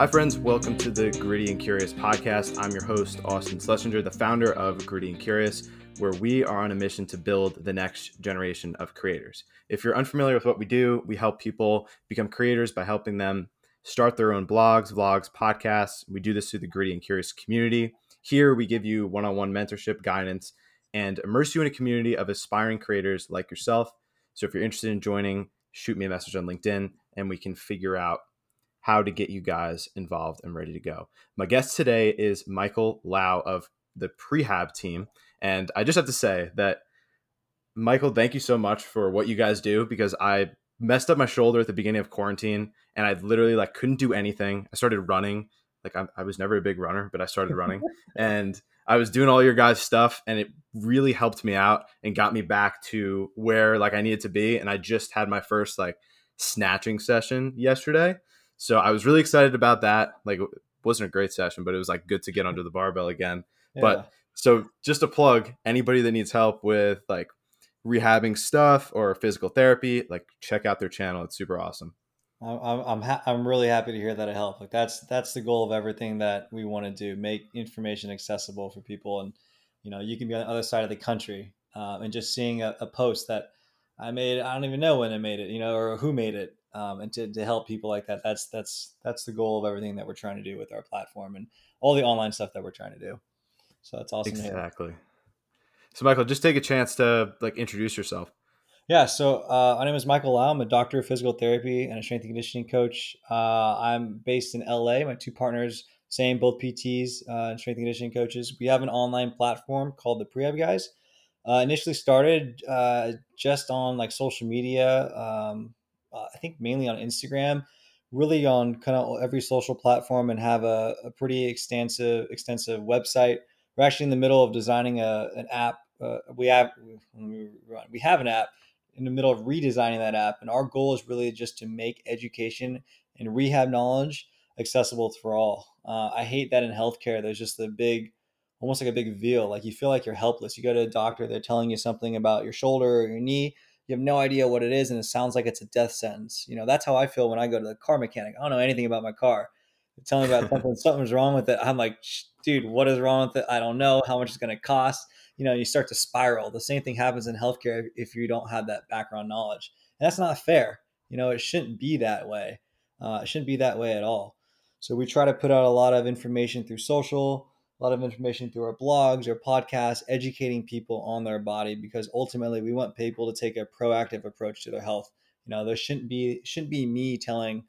Hi, friends. Welcome to the Gritty and Curious podcast. I'm your host, Austin Schlesinger, the founder of Gritty and Curious, where we are on a mission to build the next generation of creators. If you're unfamiliar with what we do, we help people become creators by helping them start their own blogs, vlogs, podcasts. We do this through the Gritty and Curious community. Here, we give you one on one mentorship, guidance, and immerse you in a community of aspiring creators like yourself. So if you're interested in joining, shoot me a message on LinkedIn and we can figure out how to get you guys involved and ready to go. My guest today is Michael Lau of the Prehab team. And I just have to say that, Michael, thank you so much for what you guys do because I messed up my shoulder at the beginning of quarantine and I literally like couldn't do anything. I started running. Like I, I was never a big runner, but I started running and I was doing all your guys' stuff and it really helped me out and got me back to where like I needed to be. And I just had my first like snatching session yesterday so I was really excited about that. Like, it wasn't a great session, but it was like good to get under the barbell again. Yeah. But so just a plug anybody that needs help with like rehabbing stuff or physical therapy, like check out their channel. It's super awesome. I'm I'm ha- I'm really happy to hear that it helped. Like that's that's the goal of everything that we want to do: make information accessible for people. And you know, you can be on the other side of the country um, and just seeing a, a, post that I made. I don't even know when I made it, you know, or who made it, um, and to, to help people like that. That's that's that's the goal of everything that we're trying to do with our platform and all the online stuff that we're trying to do. So that's awesome. Exactly. So Michael, just take a chance to like introduce yourself. Yeah, so uh, my name is Michael Lau. I'm a doctor of physical therapy and a strength and conditioning coach. Uh, I'm based in LA. My two partners, same, both PTs uh, and strength and conditioning coaches. We have an online platform called the Prehab Guys. Uh, initially started uh, just on like social media, um, uh, I think mainly on Instagram, really on kind of every social platform, and have a, a, pretty extensive extensive website. We're actually in the middle of designing a, an app. Uh, we have we have an app in the middle of redesigning that app, and our goal is really just to make education and rehab knowledge accessible for all. Uh, I hate that in healthcare, there's just the big almost like a big veil. Like you feel like you're helpless. You go to a doctor, they're telling you something about your shoulder or your knee, you have no idea what it is and it sounds like it's a death sentence. You know that's how i feel when i go to the car mechanic. I don't know anything about my car. They tell me about something something's wrong with it. I'm like dude what is wrong with it? I don't know how much it's going to cost. You know you start to spiral. The same thing happens in healthcare if you don't have that background knowledge. And that's not fair. You know it shouldn't be that way. Uh, it shouldn't be that way at all. So we try to put out a lot of information through social a lot of information through our blogs or podcasts, educating people on their body because ultimately we want people to take a proactive approach to their health. You know, there shouldn't be shouldn't be me telling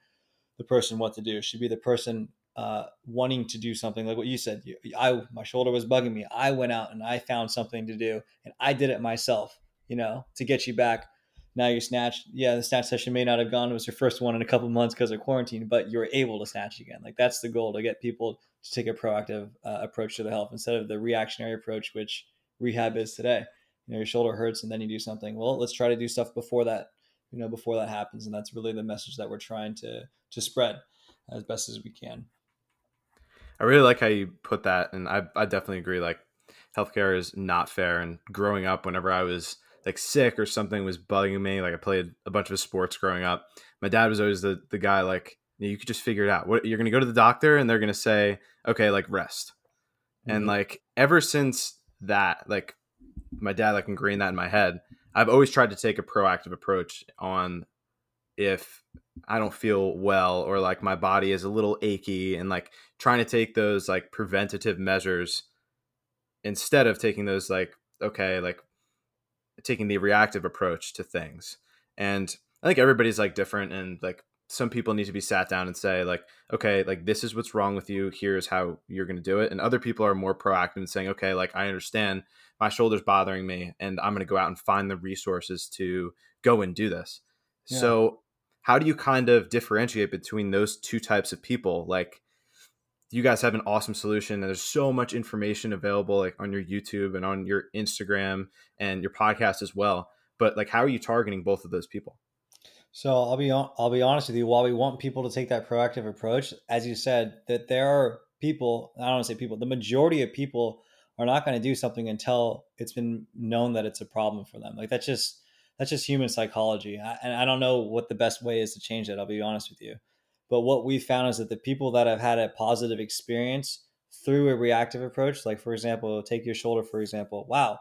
the person what to do. It should be the person uh, wanting to do something like what you said. I my shoulder was bugging me. I went out and I found something to do, and I did it myself. You know, to get you back now you're snatched. Yeah, the snatch session may not have gone. It was your first one in a couple months because of quarantine, but you were able to snatch again. Like that's the goal to get people to take a proactive uh, approach to the health instead of the reactionary approach, which rehab is today. You know, your shoulder hurts and then you do something. Well, let's try to do stuff before that. You know, before that happens, and that's really the message that we're trying to to spread as best as we can. I really like how you put that, and I I definitely agree. Like, healthcare is not fair. And growing up, whenever I was like sick or something was bugging me. Like I played a bunch of sports growing up. My dad was always the the guy like you could just figure it out. What you're gonna go to the doctor and they're gonna say, okay, like rest. Mm-hmm. And like ever since that, like my dad like ingrained that in my head. I've always tried to take a proactive approach on if I don't feel well or like my body is a little achy and like trying to take those like preventative measures instead of taking those like okay like taking the reactive approach to things. And I think everybody's like different and like some people need to be sat down and say like okay like this is what's wrong with you. Here's how you're going to do it. And other people are more proactive in saying okay like i understand. My shoulder's bothering me and i'm going to go out and find the resources to go and do this. Yeah. so how do you kind of differentiate between those two types of people? Like you guys have an awesome solution and there's so much information available like on your youtube and on your instagram and your podcast as well but like how are you targeting both of those people so i'll be i'll be honest with you while we want people to take that proactive approach as you said that there are people i don't want to say people the majority of people are not going to do something until it's been known that it's a problem for them like that's just that's just human psychology I, and i don't know what the best way is to change that i'll be honest with you But what we found is that the people that have had a positive experience through a reactive approach, like for example, take your shoulder for example. Wow,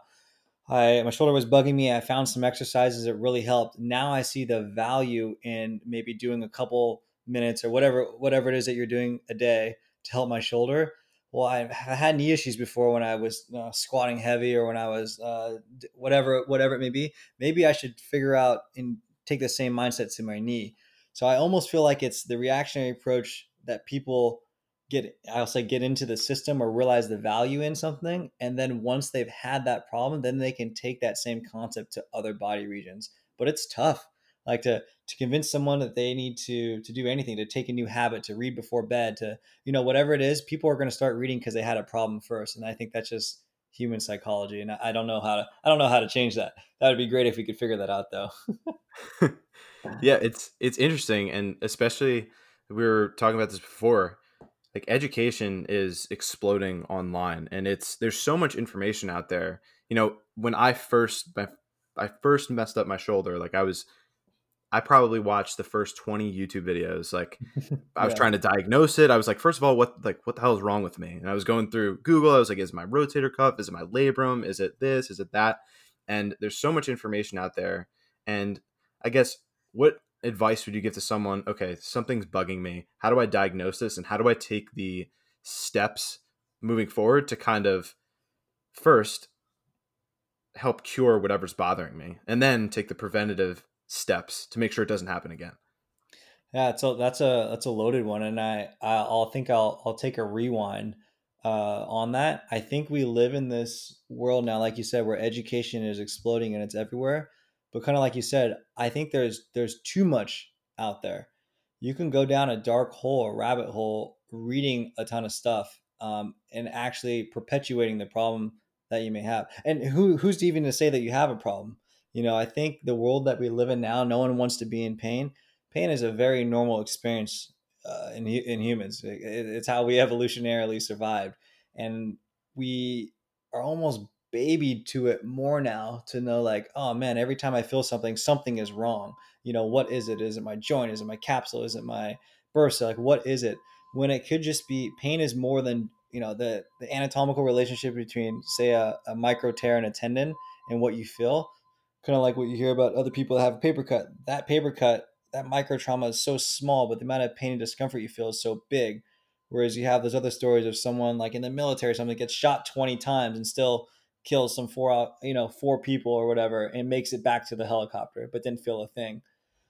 I my shoulder was bugging me. I found some exercises that really helped. Now I see the value in maybe doing a couple minutes or whatever whatever it is that you're doing a day to help my shoulder. Well, I had knee issues before when I was uh, squatting heavy or when I was uh, whatever whatever it may be. Maybe I should figure out and take the same mindset to my knee. So I almost feel like it's the reactionary approach that people get I'll say get into the system or realize the value in something and then once they've had that problem then they can take that same concept to other body regions. But it's tough like to to convince someone that they need to to do anything to take a new habit to read before bed to you know whatever it is people are going to start reading because they had a problem first and i think that's just human psychology and I don't know how to I don't know how to change that. That would be great if we could figure that out though. yeah, it's it's interesting and especially we were talking about this before. Like education is exploding online and it's there's so much information out there. You know, when I first I first messed up my shoulder, like I was I probably watched the first 20 YouTube videos. Like I was trying to diagnose it. I was like, first of all, what like what the hell is wrong with me? And I was going through Google. I was like, is my rotator cuff? Is it my labrum? Is it this? Is it that? And there's so much information out there. And I guess what advice would you give to someone? Okay, something's bugging me. How do I diagnose this? And how do I take the steps moving forward to kind of first help cure whatever's bothering me and then take the preventative steps to make sure it doesn't happen again? Yeah, so that's a that's a loaded one, and I I'll think I'll I'll take a rewind uh, on that. I think we live in this world now, like you said, where education is exploding and it's everywhere. But kind of like you said, I think there's there's too much out there. You can go down a dark hole, a rabbit hole, reading a ton of stuff, um, and actually perpetuating the problem that you may have. And who who's even to say that you have a problem? You know, I think the world that we live in now, no one wants to be in pain. Pain is a very normal experience uh, in in humans. It, it's how we evolutionarily survived, and we are almost babied to it more now to know like oh man every time i feel something something is wrong. You know what is it? Is it my joint? Is it my capsule? Is it my bursa like what is it? When it could just be pain is more than you know the the anatomical relationship between say a, a micro tear in a tendon and what you feel. Kind of like what you hear about other people that have a paper cut. That paper cut, that micro trauma is so small, but the amount of pain and discomfort you feel is so big. Whereas you have those other stories of someone like in the military, someone gets shot 20 times and still kills some four, uh, you know, four people or whatever and makes it back to the helicopter, but didn't feel a thing.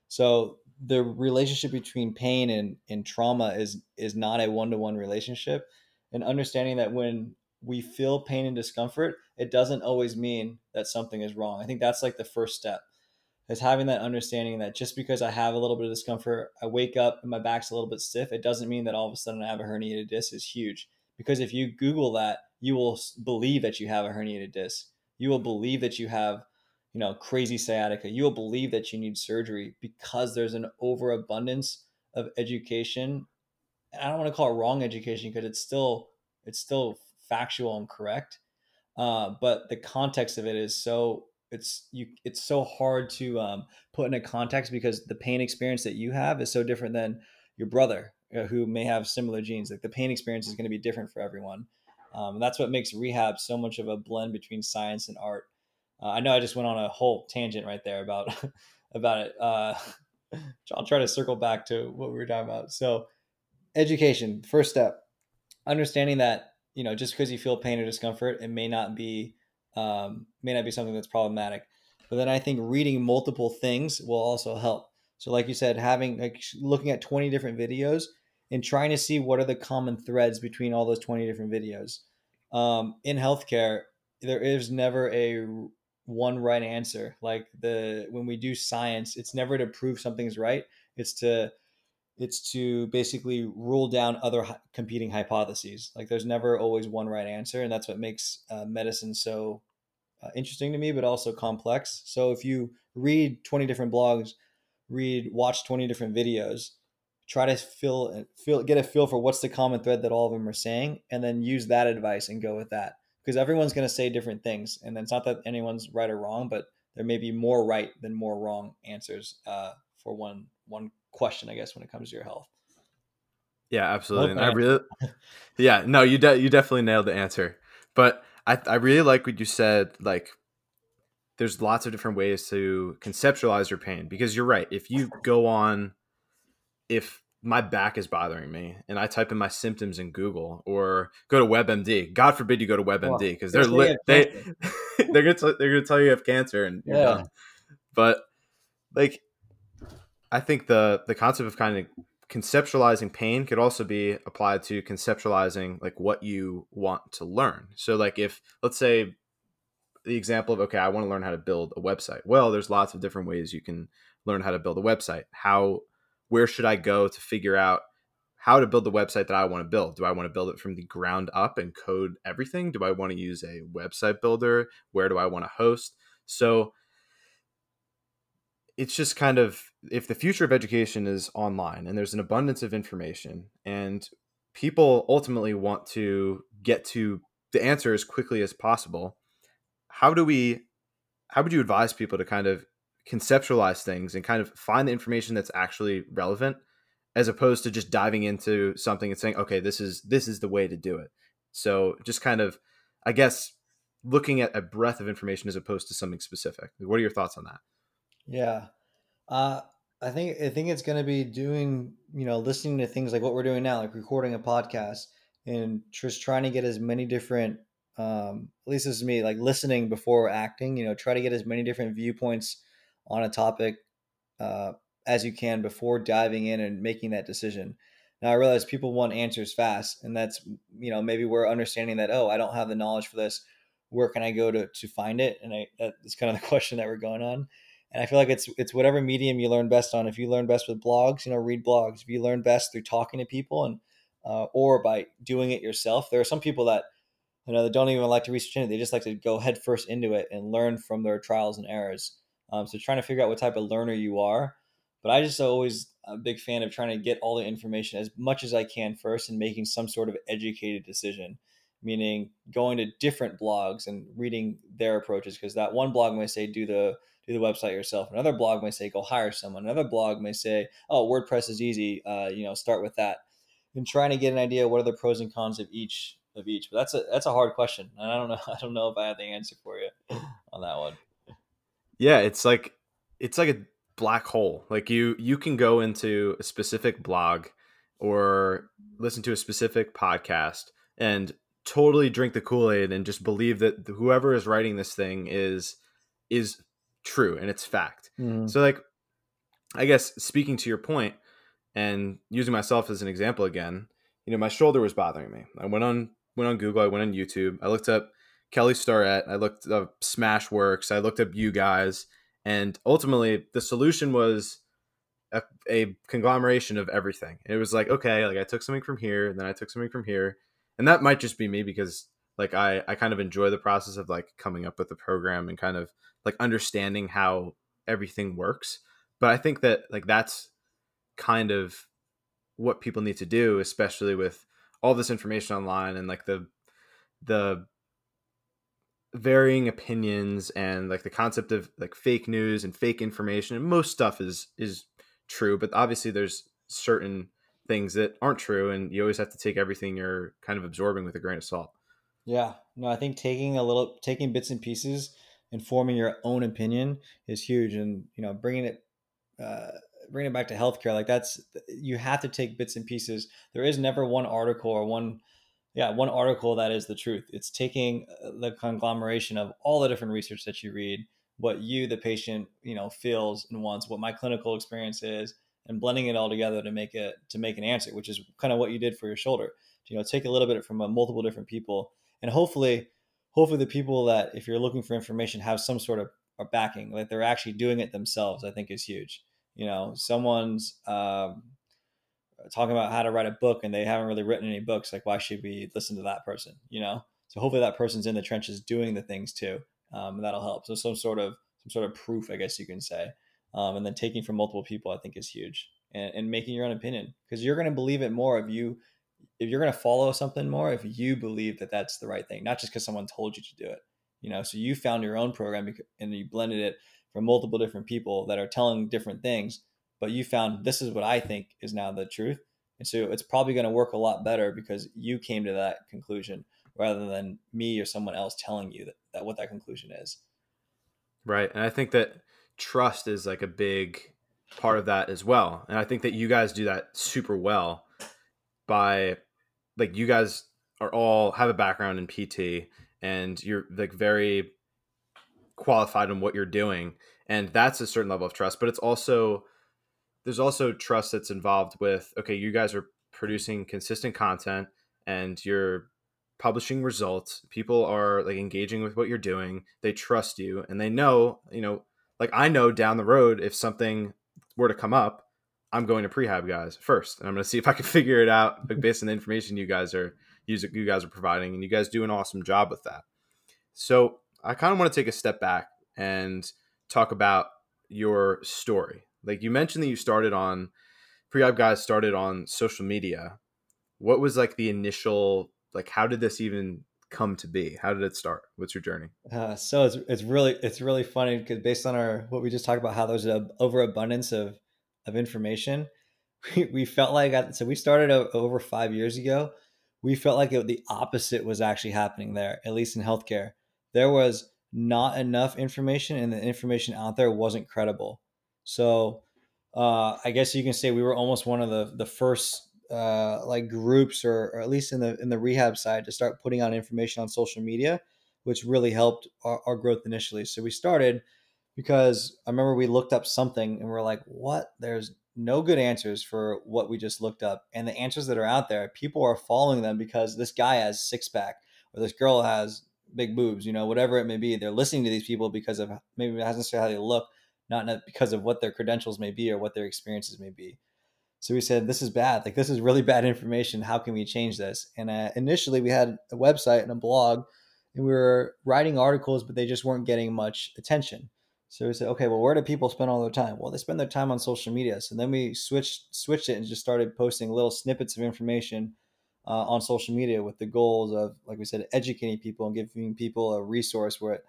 So the relationship between pain and, and trauma is is not a one-to-one relationship. And understanding that when we feel pain and discomfort, it doesn't always mean that something is wrong. I think that's like the first step is having that understanding that just because I have a little bit of discomfort, I wake up and my back's a little bit stiff, it doesn't mean that all of a sudden I have a herniated disc is huge. Because if you Google that, you will believe that you have a herniated disc. You will believe that you have, you know, crazy sciatica. You will believe that you need surgery because there's an overabundance of education. And I don't want to call it wrong education because it's still it's still factual and correct. Uh, but the context of it is so it's you it's so hard to um, put in a context because the pain experience that you have is so different than your brother uh, who may have similar genes. Like the pain experience is going to be different for everyone. Um, and that's what makes rehab so much of a blend between science and art. Uh, I know I just went on a whole tangent right there about about it. Uh, I'll try to circle back to what we were talking about. So, education, first step, understanding that you know, just because you feel pain or discomfort, it may not be um, may not be something that's problematic. But then I think reading multiple things will also help. So, like you said, having like looking at twenty different videos and trying to see what are the common threads between all those twenty different videos. Um, in healthcare, there is never a one right answer. Like the when we do science, it's never to prove something's right. It's to it's to basically rule down other competing hypotheses. Like there's never always one right answer, and that's what makes uh, medicine so uh, interesting to me, but also complex. So if you read 20 different blogs, read, watch 20 different videos, try to feel, feel, get a feel for what's the common thread that all of them are saying, and then use that advice and go with that. Because everyone's going to say different things, and then it's not that anyone's right or wrong, but there may be more right than more wrong answers uh, for one one question, I guess, when it comes to your health. Yeah, absolutely. And I really, yeah, no, you de- you definitely nailed the answer. But I I really like what you said. Like, there's lots of different ways to conceptualize your pain because you're right. If you go on, if my back is bothering me and I type in my symptoms in Google or go to WebMD, God forbid you go to WebMD because they're li- they they're gonna t- they're gonna tell you you have cancer and yeah. Done. But like, I think the the concept of kind of conceptualizing pain could also be applied to conceptualizing like what you want to learn. So like if let's say the example of okay, I want to learn how to build a website. Well, there's lots of different ways you can learn how to build a website. How where should I go to figure out how to build the website that I want to build? Do I want to build it from the ground up and code everything? Do I want to use a website builder? Where do I want to host? So it's just kind of if the future of education is online and there's an abundance of information and people ultimately want to get to the answer as quickly as possible how do we how would you advise people to kind of conceptualize things and kind of find the information that's actually relevant as opposed to just diving into something and saying okay this is this is the way to do it. So just kind of i guess looking at a breadth of information as opposed to something specific. What are your thoughts on that? Yeah. Uh, I think I think it's going to be doing, you know, listening to things like what we're doing now, like recording a podcast and just trying to get as many different um, at least this is me, like listening before acting, you know, try to get as many different viewpoints on a topic uh, as you can before diving in and making that decision. Now I realize people want answers fast, and that's you know maybe we're understanding that oh I don't have the knowledge for this. Where can I go to to find it? And I that's kind of the question that we're going on. And I feel like it's it's whatever medium you learn best on. If you learn best with blogs, you know, read blogs. If you learn best through talking to people and uh, or by doing it yourself, there are some people that you know that don't even like to research it. They just like to go headfirst into it and learn from their trials and errors. Um, so trying to figure out what type of learner you are. But I just always a big fan of trying to get all the information as much as I can first and making some sort of educated decision meaning going to different blogs and reading their approaches because that one blog may say do the do the website yourself. Another blog may say go hire someone. Another blog may say oh wordpress is easy uh, you know start with that. And trying to get an idea what are the pros and cons of each of each but that's a that's a hard question and i don't know i don't know if i have the answer for you on that one yeah it's like it's like a black hole like you you can go into a specific blog or listen to a specific podcast and totally drink the Kool-Aid and just believe that whoever is writing this thing is is true and it's fact. Mm. So like I guess speaking to your point and using myself as an example again, you know, my shoulder was bothering me. I went on went on Google, I went on YouTube, I looked up Kelly Starrett, I looked up SmashWerx, I looked up you guys, and ultimately the solution was a, a conglomeration of everything. It was like, okay, like I took something from here, and then I took something from here, and that might just be me because like I I kind of enjoy the process of like coming up with the program and kind of like understanding how everything works. But I think that like that's kind of what people need to do, especially with all this information online and like the the varying opinions and like the concept of like fake news and fake information and most stuff is is true but obviously there's certain things that aren't true and you always have to take everything you're kind of absorbing with a grain of salt. Yeah. No i think taking a little taking bits and pieces and forming your own opinion is huge and you know bringing it uh, bringing it back to healthcare like that's you have to take bits and pieces. There is never one article or one yeah one article that is the truth it's taking uh, the conglomeration of all the different research that you read what you the patient you know feels and wants what my clinical experience is and blending it all together to make it to make an answer, which is kind of what you did for your shoulder. You know, take a little bit from a, multiple different people, and hopefully, hopefully the people that if you're looking for information have some sort of backing, like they're actually doing it themselves. I think is huge. You know, someone's um, talking about how to write a book and they haven't really written any books. Like, why should we listen to that person? You know, so hopefully that person's in the trenches doing the things too, um, that'll help. So some sort of some sort of proof, I guess you can say um, and then taking from multiple people i think is huge and, and making your own opinion because you're going to believe it more if you if you're going to follow something more if you believe that that's the right thing not just because someone told you to do it you know so you found your own program and you blended it from multiple different people that are telling different things but you found this is what i think is now the truth And so it's probably going to work a lot better because you came to that conclusion rather than me or someone else telling you that, that what that conclusion is. Right. And I think that trust is like a big part of that as well. And I think that you guys do that super well by like you guys are all have a background in PT and you're like very qualified in what you're doing and that's a certain level of trust but it's also there's also trust that's involved with okay you guys are producing consistent content and you're publishing results. People are like engaging with what you're doing. They trust you and they know you know like i know down the road if something were to come up i'm going to prehab guys first and i'm going to see if i can figure it out like based on the information you guys are using you guys are providing and you guys do an awesome job with that. So i kind of want to take a step back and talk about your story like you mentioned that you started on prehab guys started on social media. What was like the initial like how did this even come to be? How did it start? What's your journey? Uh, so it's, it's really it's really funny because based on our what we just talked about how there's an overabundance of of information we, we felt like so we started over five years ago we felt like it, the opposite was actually happening there at least in healthcare. There was not enough information and the information out there wasn't credible so uh, i guess you can say we were almost one of the the first uh, like groups or, or, at least in the in the rehab side to start putting out information on social media which really helped our, our, growth initially. So we started because i remember we looked up something and we're like what? There's no good answers for what we just looked up. And the answers that are out there people are following them because this guy has six pack or this girl has big boobs you know whatever it may be. They're listening to these people because of maybe it hasn't necessarily how they look not because of what their credentials may be or what their experiences may be so we said, this is bad. Like, this is really bad information. How can we change this? And uh, initially, we had a website and a blog, and we were writing articles, but they just weren't getting much attention. So we said, okay, well, where do people spend all their time? Well, they spend their time on social media. So then we switched switched it and just started posting little snippets of information uh, on social media with the goals of, like we said, educating people and giving people a resource where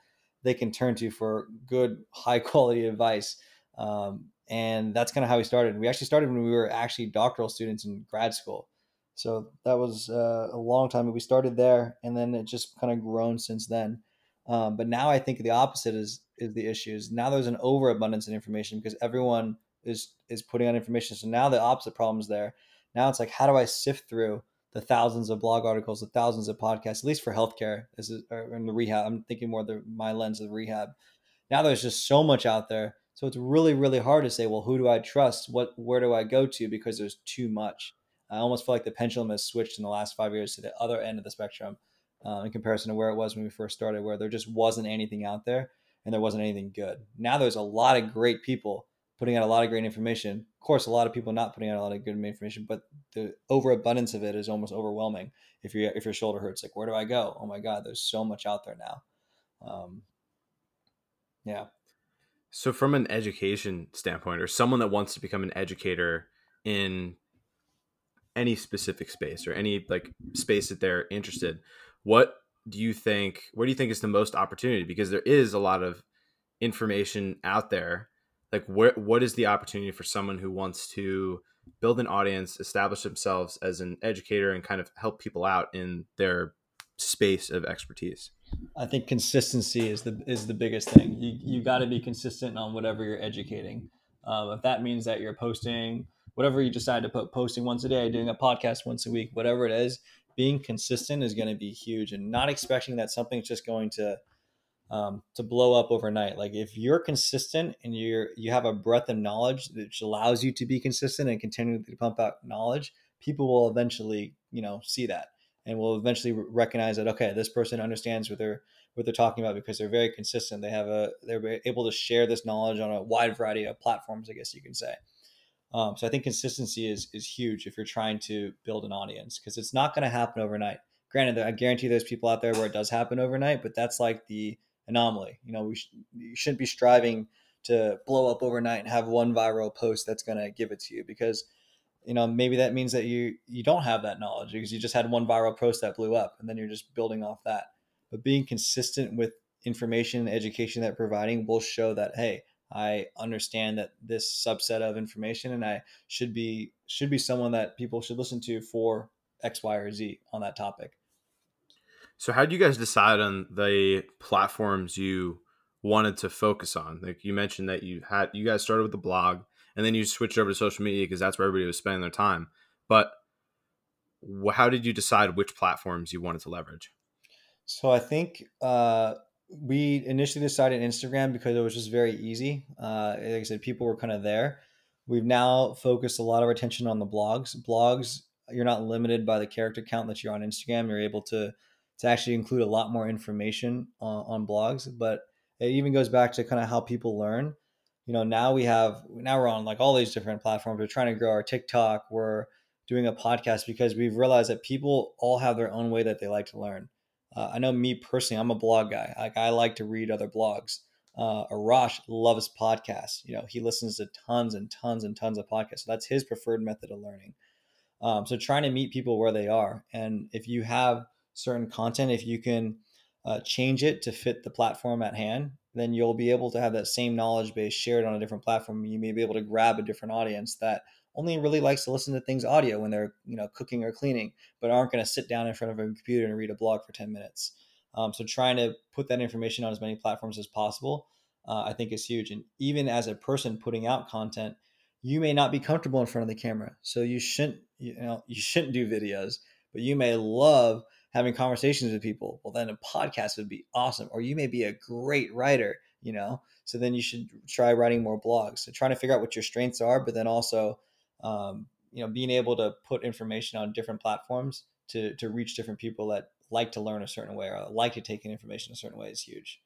they can turn to for good, high quality advice. Um, and that's kind of how we started. We actually started when we were actually doctoral students in grad school, so that was uh, a long time. We started there, and then it just kind of grown since then. Um, but now I think the opposite is is the issues. Now there's an overabundance of information because everyone is is putting out information. So now the opposite problem is there. Now it's like, how do I sift through the thousands of blog articles, the thousands of podcasts, at least for healthcare, this is or in the rehab. I'm thinking more the my lens of rehab. Now there's just so much out there so it's really, really hard to say, well, who do I trust? What, where do I go to? Because there's too much. I almost feel like the pendulum has switched in the last five years to the other end of the spectrum uh, in comparison to where it was when we first started, where there just wasn't anything out there and there wasn't anything good. Now there's a lot of great people putting out a lot of great information. Of course, a lot of people not putting out a lot of good information, but the overabundance of it is almost overwhelming. If you if your shoulder hurts, like where do I go? Oh my God, there's so much out there now. Um, yeah. So, from an education standpoint, or someone that wants to become an educator in any specific space or any like space that they're interested, what do you think? What do you think is the most opportunity? Because there is a lot of information out there. Like, what what is the opportunity for someone who wants to build an audience, establish themselves as an educator, and kind of help people out in their space of expertise? I think consistency is the is the biggest thing. You you got to be consistent on whatever you're educating. Um, if that means that you're posting whatever you decide to put posting once a day, doing a podcast once a week, whatever it is, being consistent is going to be huge, and not expecting that something's just going to um, to blow up overnight. Like if you're consistent and you're you have a breadth of knowledge which allows you to be consistent and continue to pump out knowledge, people will eventually you know see that and will eventually recognize that okay, this person understands what they're what they're talking about because they're very consistent. They have a they're able to share this knowledge on a wide variety of platforms, I guess you can say. Um, so I think consistency is is huge if you're trying to build an audience because it's not going to happen overnight. Granted, I guarantee there's people out there where it does happen overnight, but that's like the anomaly. You know, we sh- you shouldn't be striving to blow up overnight and have one viral post that's going to give it to you because you know maybe that means that you you don't have that knowledge because you just had one viral post that blew up and then you're just building off that but being consistent with information and education that providing will show that hey I understand that this subset of information, and I should be should be someone that people should listen to for X, Y, or Z on that topic. So, how do you guys decide on the platforms you wanted to focus on? Like you mentioned that you had you guys started with the blog, and then you switched over to social media because that's where everybody was spending their time. But how did you decide which platforms you wanted to leverage? So I think uh, we initially decided Instagram because it was just very easy. Uh, like I said, people were kind of there. We've now focused a lot of attention on the blogs. Blogs, you're not limited by the character count that you're on Instagram. You're able to to actually include a lot more information on, on blogs. But it even goes back to kind of how people learn. You know, now we have now we're on like all these different platforms. We're trying to grow our TikTok. We're doing a podcast because we've realized that people all have their own way that they like to learn. Uh, I know me personally, I'm a blog guy. Like I like to read other blogs. Uh, Arash loves podcasts. You know, he listens to tons and tons and tons of podcasts. So that's his preferred method of learning. Um, so trying to meet people where they are, and if you have certain content, if you can uh, change it to fit the platform at hand, then you'll be able to have that same knowledge base shared on a different platform. You may be able to grab a different audience that only really likes to listen to things audio when they're you know cooking or cleaning, but aren't going to sit down in front of a computer and read a blog for ten minutes. Um, so trying to put that information on as many platforms as possible, uh, I think is huge. And even as a person putting out content, you may not be comfortable in front of the camera, so you shouldn't you know you shouldn't do videos, but you may love having conversations with people. Well, then a podcast would be awesome. Or you may be a great writer, you know, so then you should try writing more blogs. So trying to figure out what your strengths are, but then also um, you know being able to put information on different platforms to to reach different people that like to learn a certain way or like to take in information a certain way is huge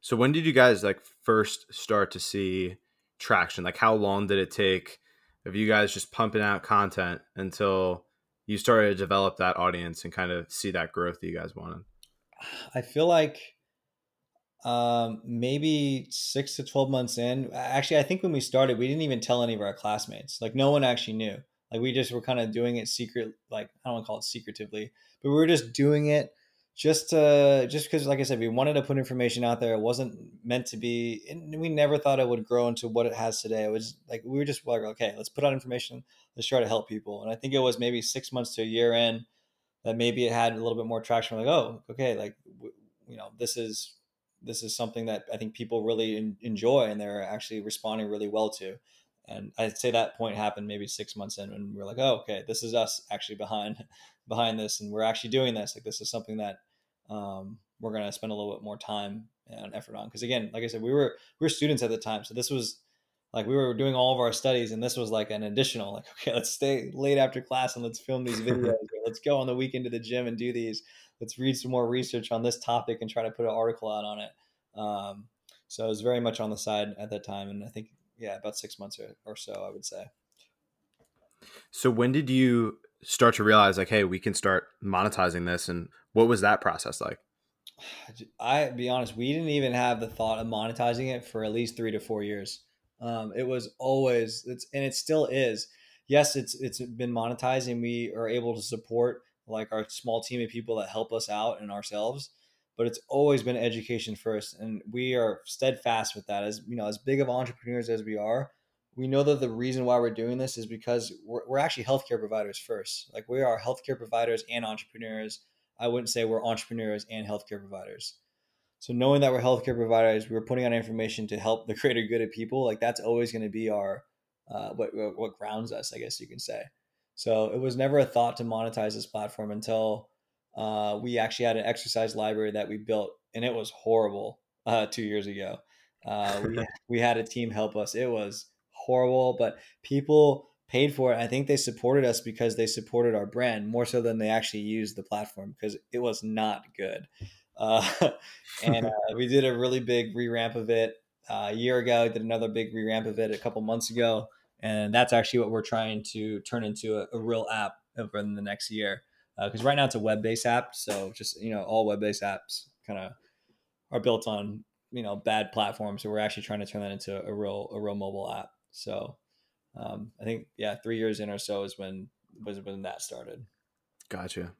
so when did you guys like first start to see traction like how long did it take of you guys just pumping out content until you started to develop that audience and kind of see that growth that you guys wanted i feel like um, maybe six to 12 months in. Actually, I think when we started, we didn't even tell any of our classmates. Like, no one actually knew. Like, we just were kind of doing it secret, like, I don't want to call it secretively, but we were just doing it just to, just because, like I said, we wanted to put information out there. It wasn't meant to be, and we never thought it would grow into what it has today. It was like, we were just like, okay, let's put out information. Let's try to help people. And I think it was maybe six months to a year in that maybe it had a little bit more traction. Like, oh, okay, like, you know, this is this is something that I think people really enjoy and they're actually responding really well to. And I'd say that point happened maybe six months in, and we're like, oh, okay, this is us actually behind behind this, and we're actually doing this. Like this is something that um, we're going to spend a little bit more time and effort on. Because again, like I said, we were we were students at the time, so this was like we were doing all of our studies, and this was like an additional. Like, okay, let's stay late after class and let's film these videos. let's go on the weekend to the gym and do these let's read some more research on this topic and try to put an article out on it. Um, so I was very much on the side at that time, and I think yeah, about six months or, or so, I would say. So when did you start to realize like, hey, we can start monetizing this, and what was that process like? I be honest, we didn't even have the thought of monetizing it for at least three to four years. Um, it was always it's and it still is. Yes, it's it's been monetized, and we are able to support like our small team of people that help us out and ourselves but it's always been education first and we are steadfast with that as you know as big of entrepreneurs as we are we know that the reason why we're doing this is because we're, we're actually healthcare providers first like we are healthcare providers and entrepreneurs i wouldn't say we're entrepreneurs and healthcare providers so knowing that we're healthcare providers we're putting out information to help the greater good of people like that's always going to be our uh, what, what grounds us i guess you can say so it was never a thought to monetize this platform until uh, we actually had an exercise library that we built, and it was horrible uh, two years ago. Uh, we, we had a team help us. It was horrible, but people paid for it. I think they supported us because they supported our brand more so than they actually used the platform because it was not good. Uh, and uh, we did a really big revamp of it uh, a year ago. Did another big revamp of it a couple months ago and that's actually what we're trying to turn into a, a real app over in the next year because uh, right now it's a web-based app so just you know all web-based apps kind of are built on you know bad platforms so we're actually trying to turn that into a real a real mobile app so um, i think yeah three years in or so is when was when that started gotcha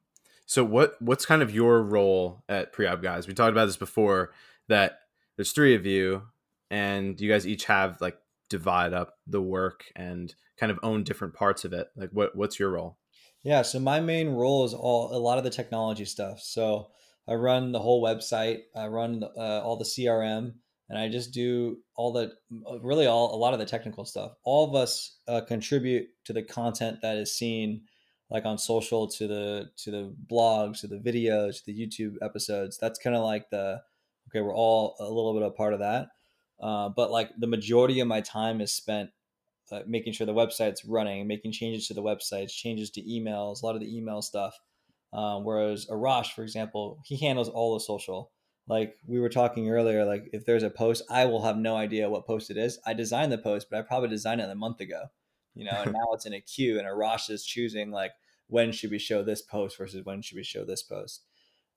so what what's kind of your role at prehab guys we talked about this before that there's three of you and you guys each have like divide up the work and kind of own different parts of it. Like, what what's your role? Yeah, so my main role is all a lot of the technology stuff. So I run the whole website. I run uh, all the CRM, and I just do all the really all a lot of the technical stuff. All of us uh, contribute to the content that is seen, like on social, to the to the blogs, to the videos, to the YouTube episodes. That's kind of like the okay. We're all a little bit a part of that, uh, but like the majority of my time is spent uh, making sure the website's running, making changes to the websites, changes to emails, a lot of the email stuff. Um, whereas Arash, for example, he handles all the social. Like we were talking earlier, like if there's a post, I will have no idea what post it is. I designed the post, but I probably designed it a month ago, you know, and now it's in a queue and Arash is choosing like when should we show this post versus when should we show this post.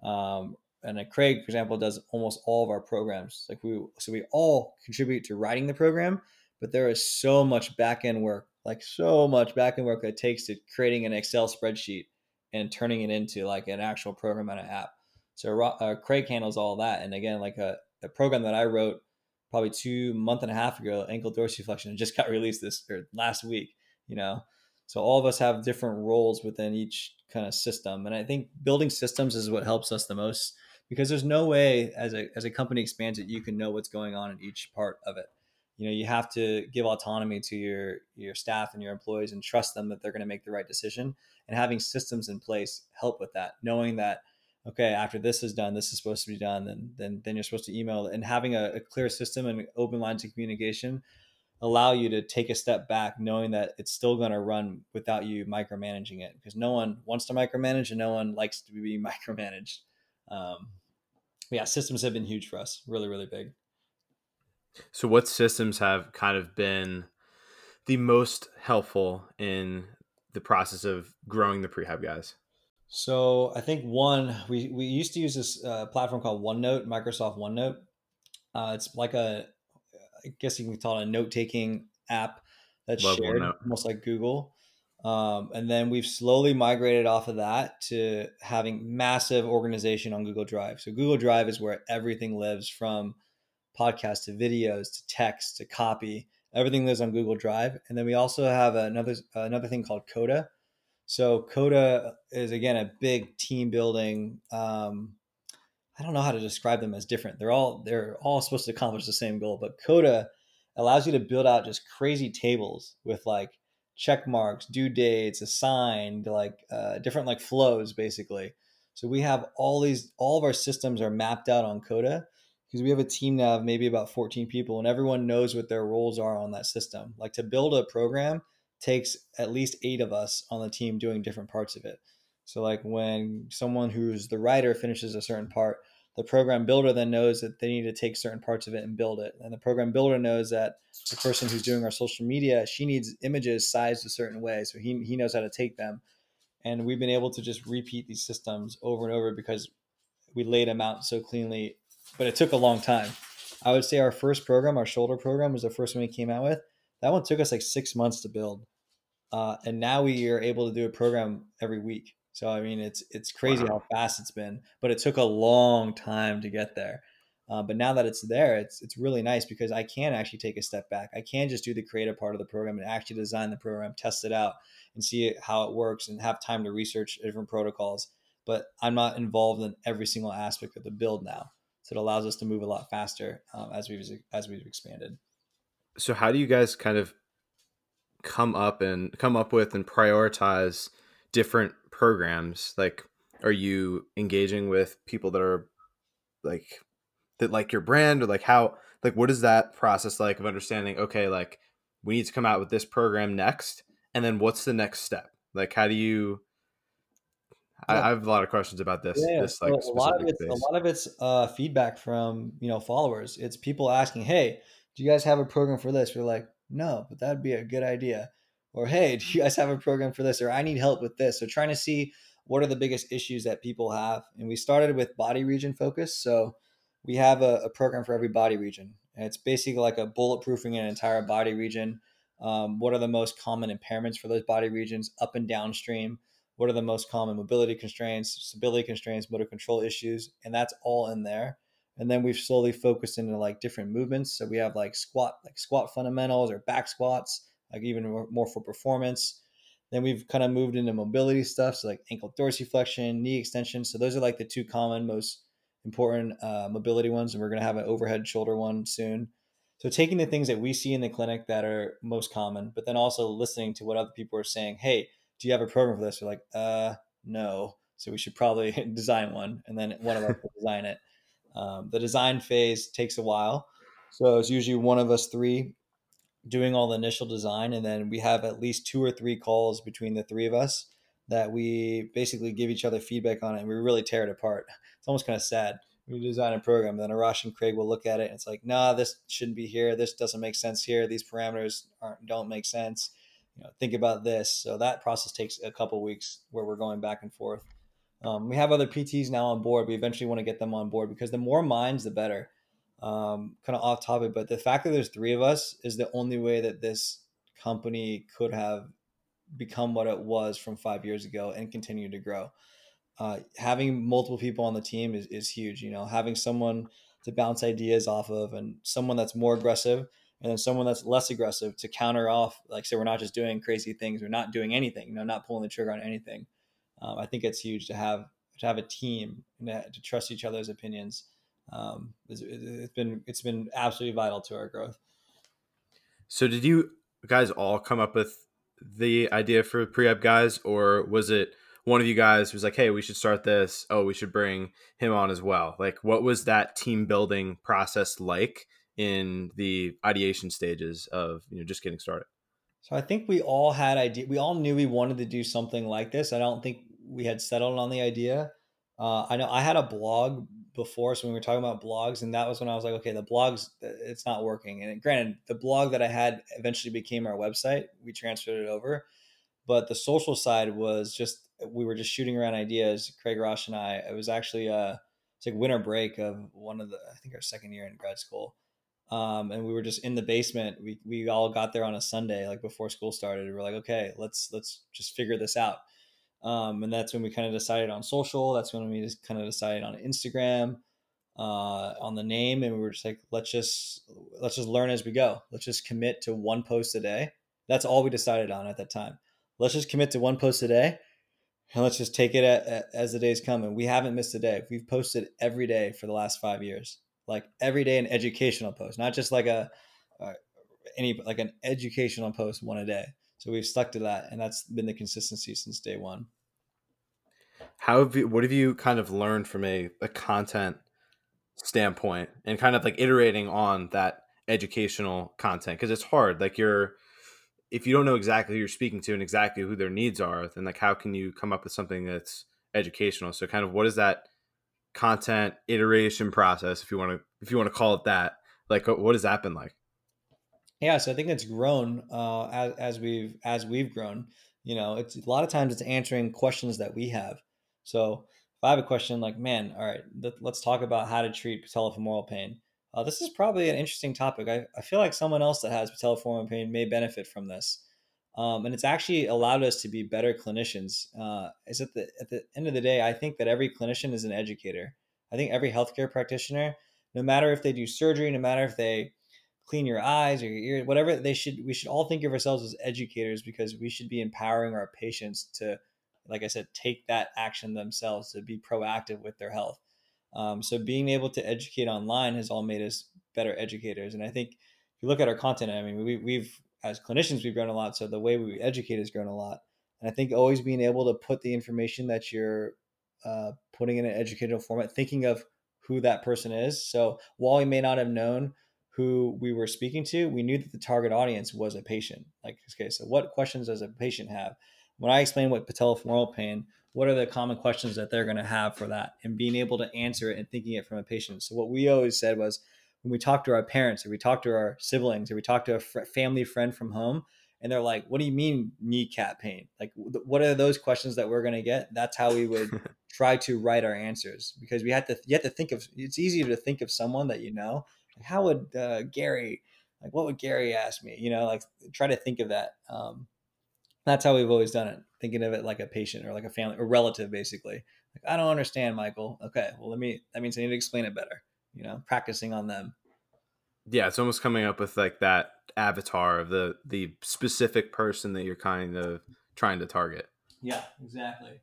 Um, and Craig, for example, does almost all of our programs. Like we, so we all contribute to writing the program, but there is so much back end work, like so much back end work that takes to creating an Excel spreadsheet and turning it into like an actual program and an app. So uh, Craig handles all that. And again, like a, a program that I wrote probably two month and a half ago, ankle dorsiflexion, just got released this or last week. You know, so all of us have different roles within each kind of system, and I think building systems is what helps us the most because there's no way as a as a company expands it, you can know what's going on in each part of it you know you have to give autonomy to your your staff and your employees and trust them that they're going to make the right decision and having systems in place help with that knowing that okay after this is done this is supposed to be done then then, then you're supposed to email and having a, a clear system and open lines of communication allow you to take a step back knowing that it's still going to run without you micromanaging it because no one wants to micromanage and no one likes to be micromanaged. Um, yeah systems have been huge for us really really big. So, what systems have kind of been the most helpful in the process of growing the prehab guys? So, I think one we we used to use this uh, platform called OneNote, Microsoft OneNote. Uh, it's like a, I guess you can call it a note taking app that's Love shared, OneNote. almost like Google. Um, and then we've slowly migrated off of that to having massive organization on Google Drive. So Google Drive is where everything lives from podcasts to videos to text to copy. Everything lives on Google Drive, and then we also have another another thing called Coda. So Coda is again a big team building. Um, I don't know how to describe them as different. They're all they're all supposed to accomplish the same goal, but Coda allows you to build out just crazy tables with like check marks, due dates, assigned, like uh, different like flows basically. So we have all these all of our systems are mapped out on Coda because we have a team now of maybe about 14 people and everyone knows what their roles are on that system. Like to build a program takes at least eight of us on the team doing different parts of it. So like when someone who's the writer finishes a certain part, the program builder then knows that they need to take certain parts of it and build it. And the program builder knows that the person who's doing our social media, she needs images sized a certain way. So he, he knows how to take them. And we've been able to just repeat these systems over and over because we laid them out so cleanly but it took a long time. I would say our first program, our shoulder program, was the first one we came out with. That one took us like six months to build, uh, and now we are able to do a program every week. So I mean, it's it's crazy wow. how fast it's been, but it took a long time to get there. Uh, but now that it's there, it's it's really nice because I can actually take a step back. I can just do the creative part of the program and actually design the program, test it out, and see how it works, and have time to research different protocols. But I'm not involved in every single aspect of the build now so it allows us to move a lot faster um, as we've as we've expanded. So how do you guys kind of come up and come up with and prioritize different programs? Like, are you engaging with people that are like that like your brand or like how like what is that process like of understanding? Okay, like we need to come out with this program next, and then what's the next step? Like, how do you I, I, have a lot of questions about this. Yeah, this like a lot of it's a lot of it's uh, feedback from you know followers. It's people asking, "Hey, do you guys have a program for this?" We're like, "No, but that'd be a good idea." Or, "Hey, do you guys have a program for this?" Or, "I need help with this." So, trying to see what are the biggest issues that people have. And we started with body region focus. So, we have a, a program for every body region, and it's basically like a bulletproofing an entire body region. Um, what are the most common impairments for those body regions, up and downstream? what are the most common mobility constraints, stability constraints, motor control issues, and that's all in there. And then we've slowly focused into like different movements. So we have like squat, like squat fundamentals or back squats, like even more for performance. Then we've kind of moved into mobility stuff, so like ankle dorsiflexion, knee extension. So those are like the two common, most important uh, mobility ones, and we're going to have an overhead shoulder one soon. So taking the things that we see in the clinic that are most common, but then also listening to what other people are saying. Hey, do you have a program for this? We're like, uh, no. So we should probably design one, and then one of us will design it. Um, the design phase takes a while, so it's usually one of us three doing all the initial design, and then we have at least two or three calls between the three of us that we basically give each other feedback on it, and we really tear it apart. It's almost kind of sad. We design a program, then Arash and Craig will look at it, and it's like, nah, this shouldn't be here. This doesn't make sense here. These parameters aren't don't make sense. You know, think about this. So that process takes a couple weeks where we're going back and forth. Um, we have other PTs now on board. We eventually want to get them on board because the more minds, the better. Um, kind of off topic, but the fact that there's three of us is the only way that this company could have become what it was from five years ago and continue to grow. Uh, having multiple people on the team is, is huge. You know, having someone to bounce ideas off of and someone that's more aggressive and then someone that's less aggressive to counter off. Like, so we're not just doing crazy things. We're not doing anything, you know, not pulling the trigger on anything. Um, I think it's huge to have to have a team and to, trust each other's opinions. Um, it's, it's been it's been absolutely vital to our growth. So, did you guys all come up with the idea for prehab guys, or was it one of you guys was like, "Hey, we should start this. Oh, we should bring him on as well." Like, what was that team building process like in the ideation stages of you know just getting started? So I think we all had idea. We all knew we wanted to do something like this. I don't think we had settled on the idea. Uh, I know I had a blog before, so we were talking about blogs, and that was when I was like, okay, the blogs, it's not working. And granted, the blog that I had eventually became our website. We transferred it over, but the social side was just we were just shooting around ideas. Craig Rosh and I. It was actually a uh, it's like winter break of one of the I think our second year in grad school um, and we were just in the basement. We we all got there on a Sunday, like before school started. We were like, okay, let's let's just figure this out. Um, and that's when we kind of decided on social. That's when we just kind of decided on Instagram, uh, on the name, and we were just like, let's just let's just learn as we go. Let's just commit to one post a day. That's all we decided on at that time. Let's just commit to one post a day, and let's just take it at, at, as the days come. And we haven't missed a day. We've posted every day for the last five years like every day an educational post, not just like a uh, any like an educational post one a day. So we've stuck to that, and that's been the consistency since day one. How have you? What have you kind of learned from a, a content standpoint, and kind of like iterating on that educational content? Because it's hard. Like you're, if you don't know exactly who you're speaking to and exactly who their needs are, then like how can you come up with something that's educational? So kind of what is that content iteration process if you want to if you want to call it that like what has that been like yeah so i think it's grown uh, as, as we've as we've grown you know it's a lot of times it's answering questions that we have so if i have a question like man all right let's talk about how to treat patellofemoral pain uh, this is probably an interesting topic I, I feel like someone else that has patellofemoral pain may benefit from this um, and it's actually allowed us to be better clinicians. Uh, is at the at the end of the day, I think that every clinician is an educator. I think every healthcare practitioner, no matter if they do surgery, no matter if they clean your eyes or your ears, whatever they should, we should all think of ourselves as educators because we should be empowering our patients to, like I said, take that action themselves to be proactive with their health. Um, so being able to educate online has all made us better educators. And I think if you look at our content, I mean, we, we've as clinicians we've grown a lot. So the way we educate has grown a lot. And i think always being able to put the information that you're uh, putting in an educational format thinking of who that person is. So while we may not have known who we were speaking to we knew that the target audience was a patient. Like okay so what questions does a patient have when i explain what patellofemoral pain what are the common questions that they're going to have for that and being able to answer it and thinking it from a patient? So what we always said was when we talk to our parents or we talk to our siblings or we talk to a fr- family friend from home and they're like what do you mean kneecap pain? Like what are those questions that we're going to get? That's how we would try to write our answers because we had to you have to think of it's easier to think of someone that you know. How would uh, gary like what would gary ask me? You know like try to think of that um, that's how we've always done it thinking of it like a patient or like a family or relative basically like i don't understand michael okay well let me that means i need to explain it better you know, practicing on them. Yeah, it's almost coming up with like that avatar of the the specific person that you're kind of trying to target. Yeah, exactly.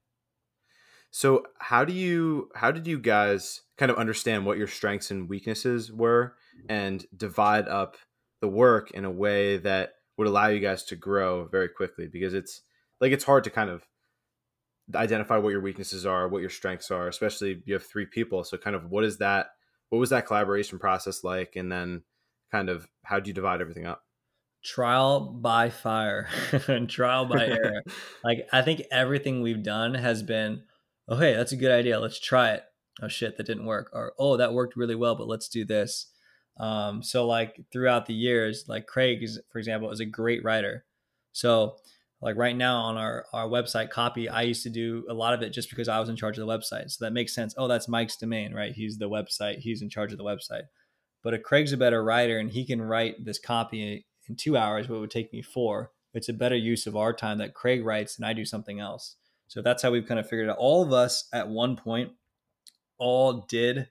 So, how do you how did you guys kind of understand what your strengths and weaknesses were and divide up the work in a way that would allow you guys to grow very quickly because it's like it's hard to kind of identify what your weaknesses are, what your strengths are, especially you have three people. So kind of what is that what was that collaboration process like and then kind of how do you divide everything up? trial by fire and trial by error. like I think everything we've done has been, oh hey, that's a good idea. Let's try it. Oh shit, that didn't work. Or oh, that worked really well, but let's do this. Um, so like throughout the years, like Craig is, for example, is a great writer. So like right now on our our website copy, I used to do a lot of it just because I was in charge of the website. So that makes sense. Oh, that's Mike's domain, right? He's the website. He's in charge of the website. But if Craig's a better writer and he can write this copy in two hours what would take me four. It's a better use of our time that Craig writes and I do something else. So that's how we've kind of figured out. All of us at one point all did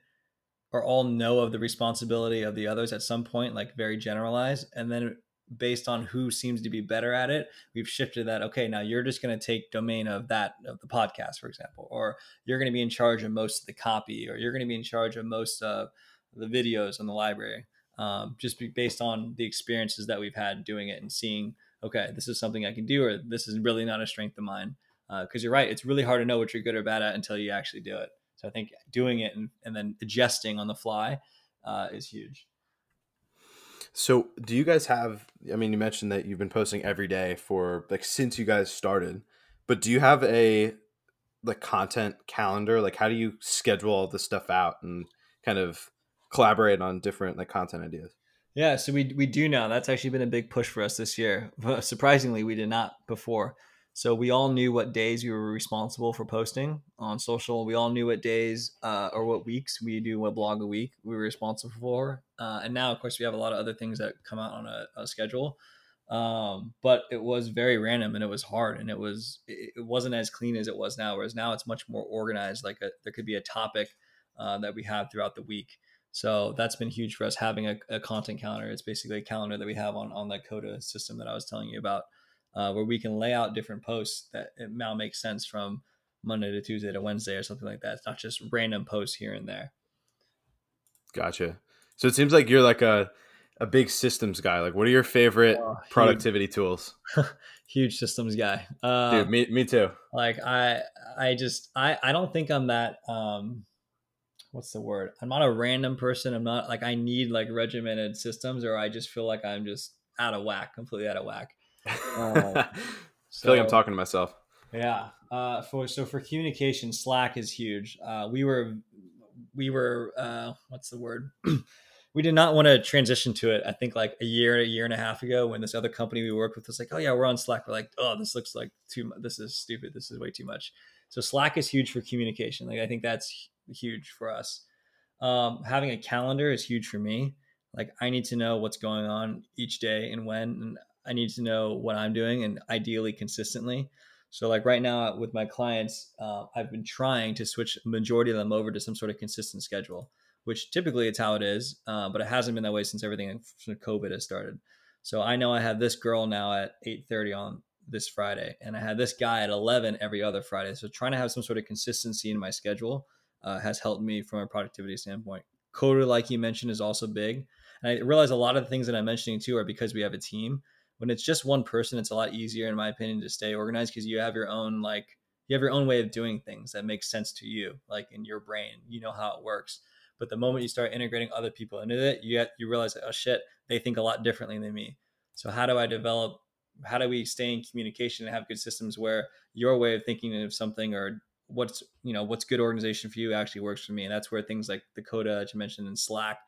or all know of the responsibility of the others at some point, like very generalized. And then based on who seems to be better at it, we've shifted that. Okay, now you're just going to take domain of that of the podcast, for example, or you're going to be in charge of most of the copy, or you're going to be in charge of most of the videos in the library um, just based on the experiences that we've had doing it and seeing, okay, this is something I can do, or this is really not a strength of mine. Because uh, you're right, it's really hard to know what you're good or bad at until you actually do it. So I think doing it and, and then adjusting on the fly uh, is huge. So, do you guys have? I mean, you mentioned that you've been posting every day for like since you guys started, but do you have a like content calendar? Like, how do you schedule all this stuff out and kind of collaborate on different like content ideas. Yeah, so we we do now. That's actually been a big push for us this year. Surprisingly, we did not before. So we all knew what days we were responsible for posting on social. We all knew what days uh, or what weeks we do a blog a week we were responsible for. Uh, and now, of course, we have a lot of other things that come out on a, a schedule. Um, but it was very random and it was hard and it was it, it, wasn't as clean as it was now. Whereas now it's much more organized. Like a, there could be a topic uh, that we have throughout the week. So that's been huge for us having a, a, content calendar. It's basically a calendar that we have on, on that Coda system that I was telling you about, uh, where we can lay out different posts that it now makes sense from Monday to Tuesday to Wednesday or something like that. It's not just random posts here and there. Gotcha. So it seems like you're like a, a big systems guy. Like, what are your favorite oh, productivity huge. tools? huge systems guy. Uh, Dude, me, me too. Like I, I just, I, I don't think I'm that, um, what's the word? I'm not a random person. I'm not like I need like regimented systems, or I just feel like I'm just out of whack, completely out of whack. Uh, so, feel like I'm talking to myself. Yeah. Uh, for so for communication, Slack is huge. Uh, we were we were uh, what's the word? we did not want to transition to it. I think like a year, a year and a half ago, when this other company we worked with was like, "Oh yeah, we're on Slack." We're like, "Oh, this looks like too. Much. This is stupid. This is way too much." So Slack is huge for communication. Like I think that's huge for us. Um, having a calendar is huge for me. Like I need to know what's going on each day and when, and I need to know what I'm doing and ideally consistently. So like right now with my clients, uh, I've been trying to switch majority of them over to some sort of consistent schedule, which typically it's how it is, uh, but it hasn't been that way since everything COVID has started. So I know I have this girl now at 8:30 on this Friday, and I had this guy at 11 every other Friday. So trying to have some sort of consistency in my schedule uh, has helped me from a productivity standpoint. Coda, like you mentioned, is also big. And I realize a lot of the things that I'm mentioning too are because we have a team. When it's just one person, it's a lot easier, in my opinion, to stay organized because you have your own like you have your own way of doing things that makes sense to you, like in your brain. You know how it works. But the moment you start integrating other people into it, you get, you realize, oh shit, they think a lot differently than me. So how do I develop? How do we stay in communication and have good systems where your way of thinking of something or what's you know what's good organization for you actually works for me and that's where things like the coda that you mentioned in slack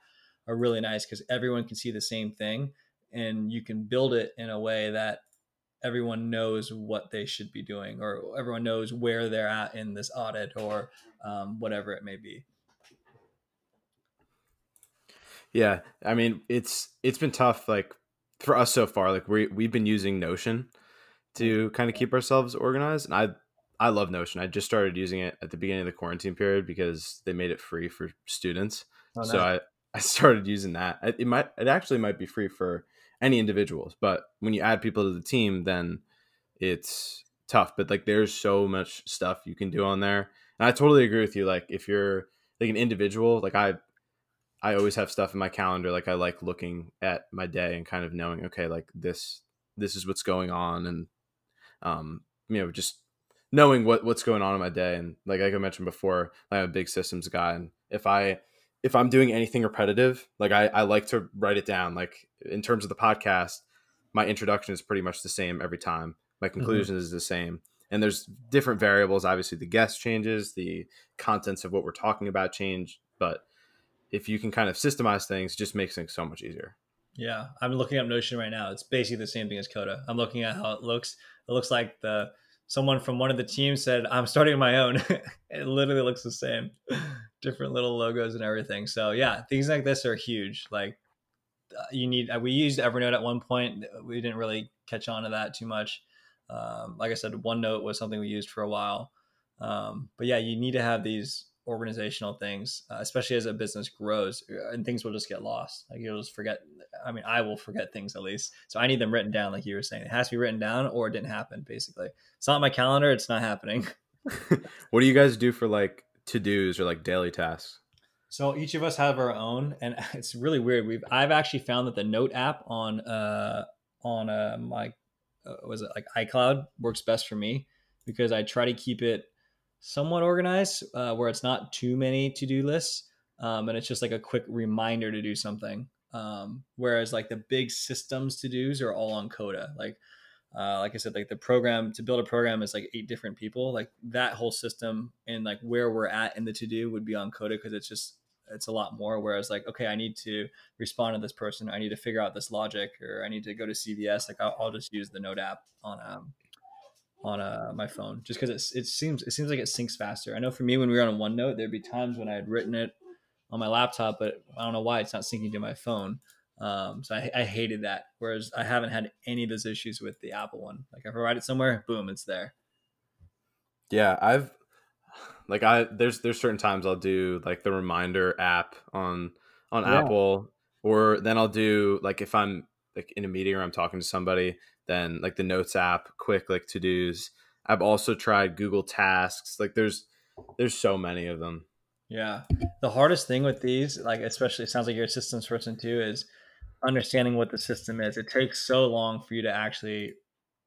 are really nice because everyone can see the same thing and you can build it in a way that everyone knows what they should be doing or everyone knows where they're at in this audit or um, whatever it may be yeah i mean it's it's been tough like for us so far like we we've been using notion to kind of keep ourselves organized and i I love Notion. I just started using it at the beginning of the quarantine period because they made it free for students. Oh, so I I started using that. It might it actually might be free for any individuals, but when you add people to the team, then it's tough. But like there's so much stuff you can do on there. And I totally agree with you. Like if you're like an individual, like I I always have stuff in my calendar. Like I like looking at my day and kind of knowing, okay, like this this is what's going on and um, you know, just knowing what what's going on in my day. And like like I mentioned before, I'm a big systems guy. And if I if I'm doing anything repetitive, like I, I like to write it down. Like in terms of the podcast, my introduction is pretty much the same every time. My mm-hmm. conclusion mm-hmm. is the same. And there's different variables. Obviously, the guest changes, the contents of what we're talking about change. But if you can kind of systemize things, just makes things so much easier. Yeah, I'm looking up Notion right now. It's basically the same thing as Coda. I'm looking at how it looks. It looks like the someone from one of the teams said, "I'm starting my own." it literally looks the same different little logos and everything. So yeah, things like this are huge. Like uh, you need, uh, we used Evernote at one point. We didn't really catch on to that too much. Um, like I said, OneNote was something we used for a while. Um, but yeah, you need to have these organizational things, uh, especially as a business grows, uh, and things will just get lost. Like you'll just forget. I mean, I will forget things at least. So I need them written down, like you were saying. It has to be written down, or it didn't happen. Basically, it's not my calendar. It's not happening. what do you guys do for like to dos or like daily tasks? So each of us have our own, and it's really weird. We've I've actually found that the Note app on uh on uh my uh, was it like iCloud works best for me because I try to keep it somewhat organized uh, where it's not too many to do lists, um, and it's just like a quick reminder to do something. Um, whereas like the big systems to dos are all on Coda. Like uh, like I said, like the program to build a program is like eight different people. Like that whole system and like where we're at in the to do would be on Coda because it's just it's a lot more. Whereas like okay, I need to respond to this person, I need to figure out this logic, or I need to go to CVS. Like I'll, I'll just use the Note app on um on uh, my phone just because it it seems it seems like it syncs faster. I know for me when we were on OneNote, there'd be times when I had written it on my laptop, but I don't know why it's not syncing to my phone. Um, so I, I, hated that. Whereas I haven't had any of those issues with the Apple one. Like if I write it somewhere, boom, it's there. Yeah, I've like I there's there's certain times I'll do like the reminder app on on yeah. Apple, or then I'll do like if I'm like in a meeting or I'm talking to somebody, then like the Notes app, quick like to dos. I've also tried Google Tasks. Like there's there's so many of them. Yeah. The hardest thing with these, like especially it sounds like you're a systems person too, is understanding what the system is. It takes so long for you to actually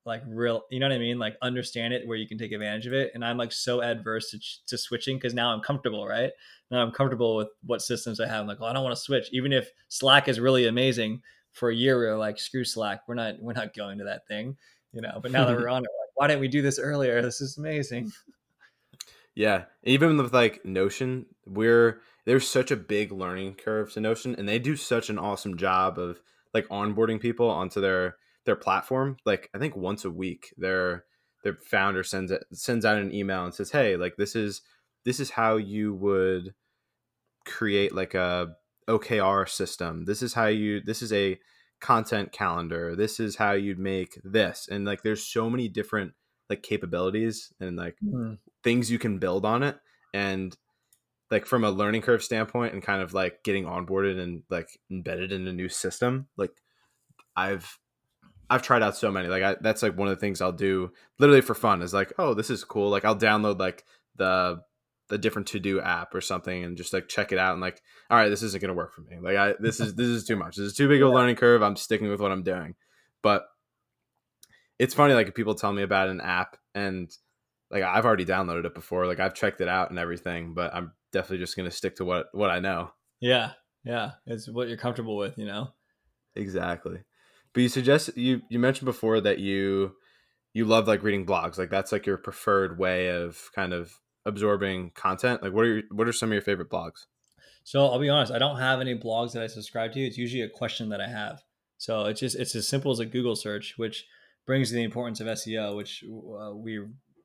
like real, you know what I mean? Like understand it where you can take advantage of it. And I'm like so adverse to, to switching because now I'm comfortable, right? Now I'm comfortable with what systems I have. I'm like, well, I don't want to switch. Even if Slack is really amazing for a year, we were like, screw Slack. We're not, we're not going to that thing, you know, but now that we're on it, like, why didn't we do this earlier? This is amazing. Mm. Yeah. Even with like Notion, we're, there's such a big learning curve to Notion, and they do such an awesome job of like onboarding people onto their their platform. Like I think once a week, their their founder sends it sends out an email and says, "Hey, like this is this is how you would create like a OKR system. This is how you this is a content calendar. This is how you'd make this." And like there's so many different like capabilities and like mm-hmm. things you can build on it and like from a learning curve standpoint and kind of like getting onboarded and like embedded in a new system like i've i've tried out so many like I, that's like one of the things i'll do literally for fun is like oh this is cool like i'll download like the the different to do app or something and just like check it out and like all right this isn't going to work for me like i this is this is too much this is too big of a learning curve i'm sticking with what i'm doing but it's funny like people tell me about an app and like I've already downloaded it before like I've checked it out and everything but I'm definitely just going to stick to what what I know. Yeah, yeah, it's what you're comfortable with, you know. Exactly. But you suggest you you mentioned before that you you love like reading blogs. Like that's like your preferred way of kind of absorbing content. Like what are your, what are some of your favorite blogs? So I'll be honest, I don't have any blogs that I subscribe to. It's usually a question that I have. So it's just it's as simple as a Google search, which brings the importance of SEO, which uh, we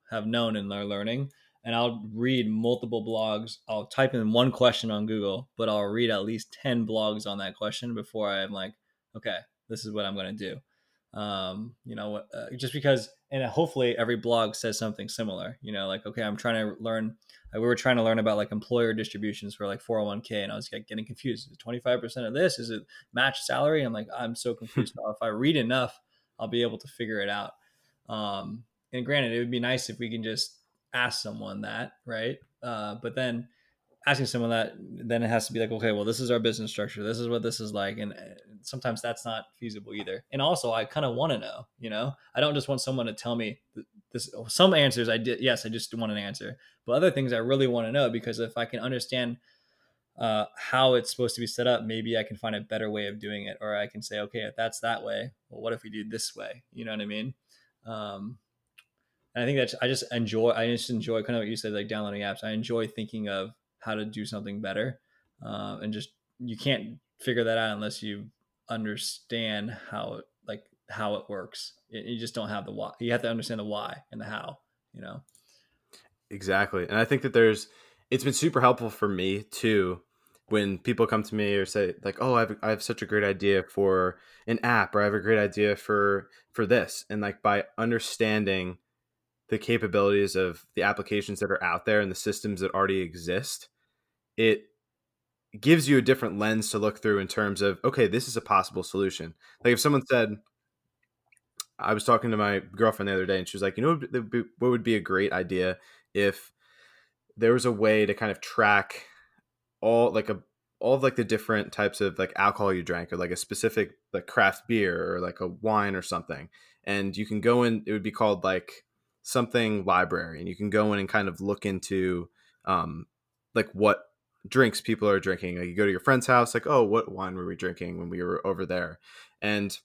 have known in our learning and I'll read multiple blogs. I'll type in one question on Google, but I'll read at least 10 blogs on that question before I'm like, okay, this is what I'm going to do. um, you know, uh, just because, and hopefully every blog says something similar, you know, like, okay, I'm trying to learn, we were trying to learn about like employer distributions for like 401k and I was getting confused. Is it 25% of this? Is it match salary? I'm like, I'm so confused. now if I read enough, I'll be able to figure it out. Um, and granted, it would be nice if we can just ask someone that, right? Uh, but then asking someone that then it has to be like okay well this is our business structure. This is what this is like. And uh, sometimes that's not feasible either. And also i kind of want to know you know? I don't just want someone to tell me this some answers i did yes i just want an answer. But other things i really want to know because if i can understand uh, how it's supposed to be set up maybe i can find a better way of doing it. Or i can say okay if that's that way well what if we do this way? You know what i mean? Um, and i think that's i just enjoy i just enjoy kind of what you said like downloading apps. I enjoy thinking of how to do something better. Uh, and just you can't figure that out unless you understand how it like how it works. You just don't have the why. You have to understand the why and the how you know? Exactly. And i think that there's it's been super helpful for me too when people come to me or say like oh I have, I have such a great idea for an app or i have a great idea for for this. And like by understanding the capabilities of the applications that are out there and the systems that already exist it gives you a different lens to look through in terms of okay this is a possible solution. Like if someone said i was talking to my girlfriend the other day and she was like you know what would be a great idea if there was a way to kind of track all like a all of like the different types of like alcohol you drank or like a specific like craft beer or like a wine or something? And you can go in it would be called like something library and you can go in and kind of look into um like what drinks people are drinking. Like you go to your friend's house, like, oh, what wine were we drinking when we were over there? And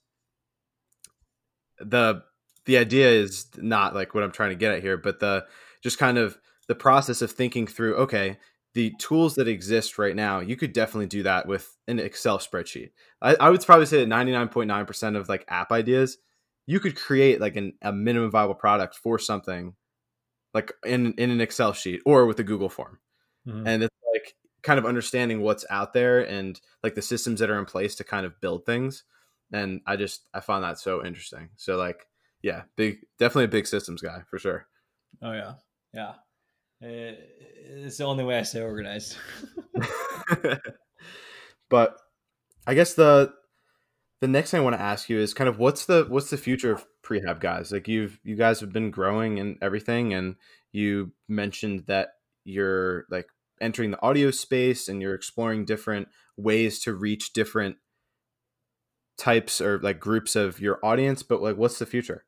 the the idea is not like what I'm trying to get at here, but the just kind of the process of thinking through, okay, the tools that exist right now, you could definitely do that with an Excel spreadsheet. I, I would probably say that 99.9% of like app ideas, you could create like an, a minimum viable product for something like in, in an Excel sheet or with a Google form. Mm-hmm. And it's like kind of understanding what's out there and like the systems that are in place to kind of build things and i just i found that so interesting. So like yeah big definitely a big systems guy for sure. Oh yeah. Yeah. Eh, it's the only way i stay organized. But i guess the the next thing i want to ask you is kind of what's the what's the future of prehab guys? Like you've you guys have been growing and everything and you mentioned that you're like entering the audio space and you're exploring different ways to reach different types or like groups of your audience but like what's the future?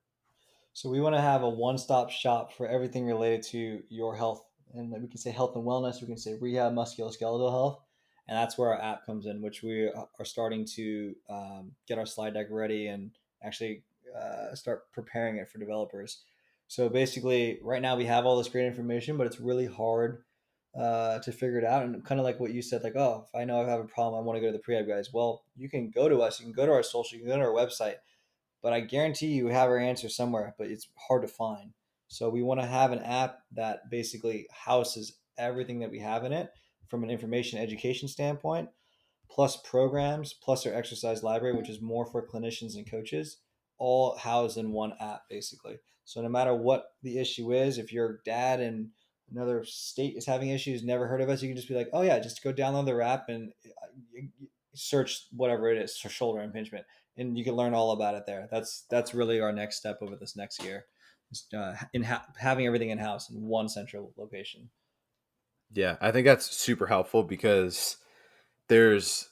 So we want to have a one-stop shop for everything related to your health and we can say health and wellness we can say rehab musculoskeletal health and that's where our app comes in which we are starting to um, get our slide deck ready and actually uh, start preparing it for developers. So basically right now we have all this great information but it's really hard uh, to figure it out. And kind of like what you said, like, oh, if I know I have a problem, I want to go to the prehab guys. Well, you can go to us, you can go to our social, you can go to our website, but I guarantee you have our answer somewhere, but it's hard to find. So we want to have an app that basically houses everything that we have in it from an information education standpoint, plus programs, plus our exercise library, which is more for clinicians and coaches, all housed in one app basically. So no matter what the issue is, if your dad and another state is having issues, never heard of us, you can just be like, oh yeah, just go download the app and uh, search whatever it is for shoulder impingement, and you can learn all about it there. That's that's really our next step over this next year, uh, in ha- having everything in house in one central location. Yeah, I think that's super helpful because there's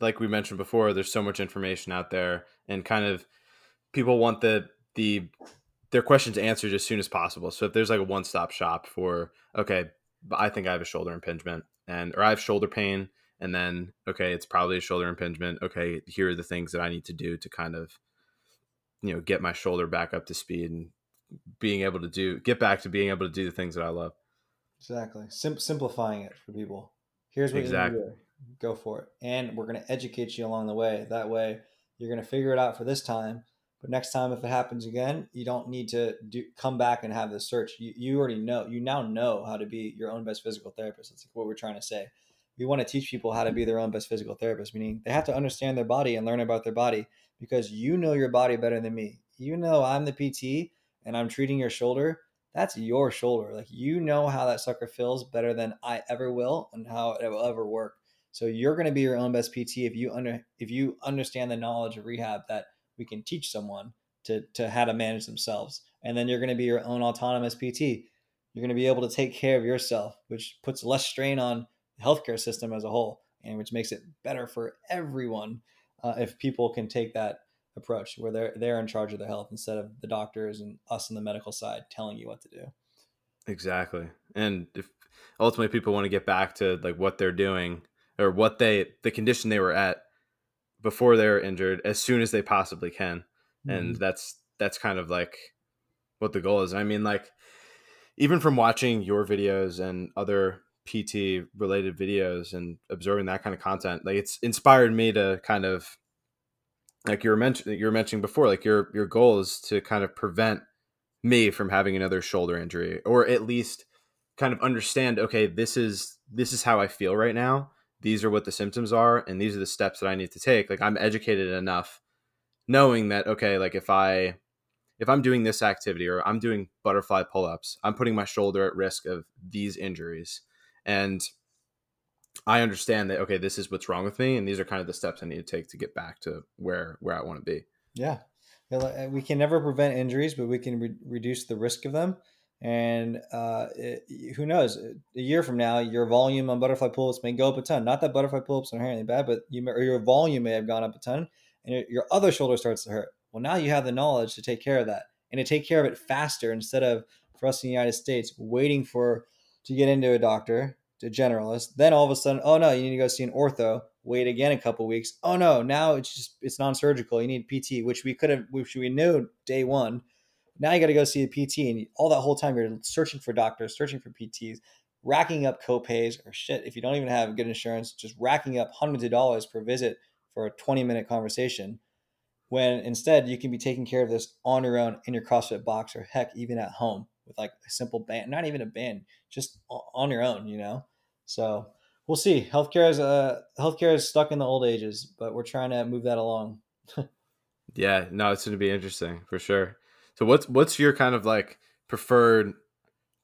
like we mentioned before, there's so much information out there, and kind of people want the the their questions answered as soon as possible. So if there's like a one stop shop for okay, I think I have a shoulder impingement and or I have shoulder pain and then okay, it's probably a shoulder impingement. Okay, here are the things that I need to do to kind of you know get my shoulder back up to speed and being able to do get back to being able to do the things that I love. Exactly. Sim- simplifying it for people. Here's what exactly. you do. Go for it. And we're going to educate you along the way. That way you're going to figure it out for this time but next time, if it happens again, you don't need to do come back and have this search. You, you already know. You now know how to be your own best physical therapist. That's like what we're trying to say. we want to teach people how to be their own best physical therapist, meaning they have to understand their body and learn about their body because you know your body better than me. You know I'm the PT and I'm treating your shoulder. That's your shoulder. Like you know how that sucker feels better than I ever will and how it will ever work. So you're going to be your own best PT if you under if you understand the knowledge of rehab that we can teach someone to to how to manage themselves. And then you're going to be your own autonomous PT. You're going to be able to take care of yourself, which puts less strain on the healthcare system as a whole, and which makes it better for everyone uh, if people can take that approach where they're they're in charge of their health instead of the doctors and us on the medical side telling you what to do. Exactly. And if ultimately people want to get back to like what they're doing or what they the condition they were at before they're injured as soon as they possibly can. Mm-hmm. And that's that's kind of like what the goal is. I mean like even from watching your videos and other PT related videos and absorbing that kind of content, like it's inspired me to kind of like you were mentioning you were mentioning before, like your your goal is to kind of prevent me from having another shoulder injury, or at least kind of understand, okay, this is this is how I feel right now. These are what the symptoms are, and these are the steps that I need to take. Like I'm educated enough knowing that, okay, like if I if I'm doing this activity or I'm doing butterfly pull-ups, I'm putting my shoulder at risk of these injuries. And I understand that okay, this is what's wrong with me, and these are kind of the steps I need to take to get back to where where I want to be. Yeah, uh, we can never prevent injuries, but we can re- reduce the risk of them. And uh, it, who knows? A year from now, your volume on butterfly pull-ups may go up a ton. Not that butterfly pull-ups are inherently bad, but you or your volume may have gone up a ton, and your, your other shoulder starts to hurt. Well, now you have the knowledge to take care of that and to take care of it faster instead of for us in the United States waiting for to get into a doctor to generalist. Then all of a sudden, oh no, you need to go see an ortho. Wait again a couple weeks. Oh no, now it's just it's non-surgical. You need PT, which we could have, which we knew day one. Now you got to go see a PT, and all that whole time you're searching for doctors, searching for PTs, racking up copays or shit. If you don't even have good insurance, just racking up hundreds of dollars per visit for a 20 minute conversation. When instead you can be taking care of this on your own in your CrossFit box or heck even at home with like a simple band, not even a band, just on your own, you know. So we'll see. Healthcare is uh healthcare is stuck in the old ages, but we're trying to move that along. yeah, no, it's going to be interesting for sure. So what's what's your kind of like preferred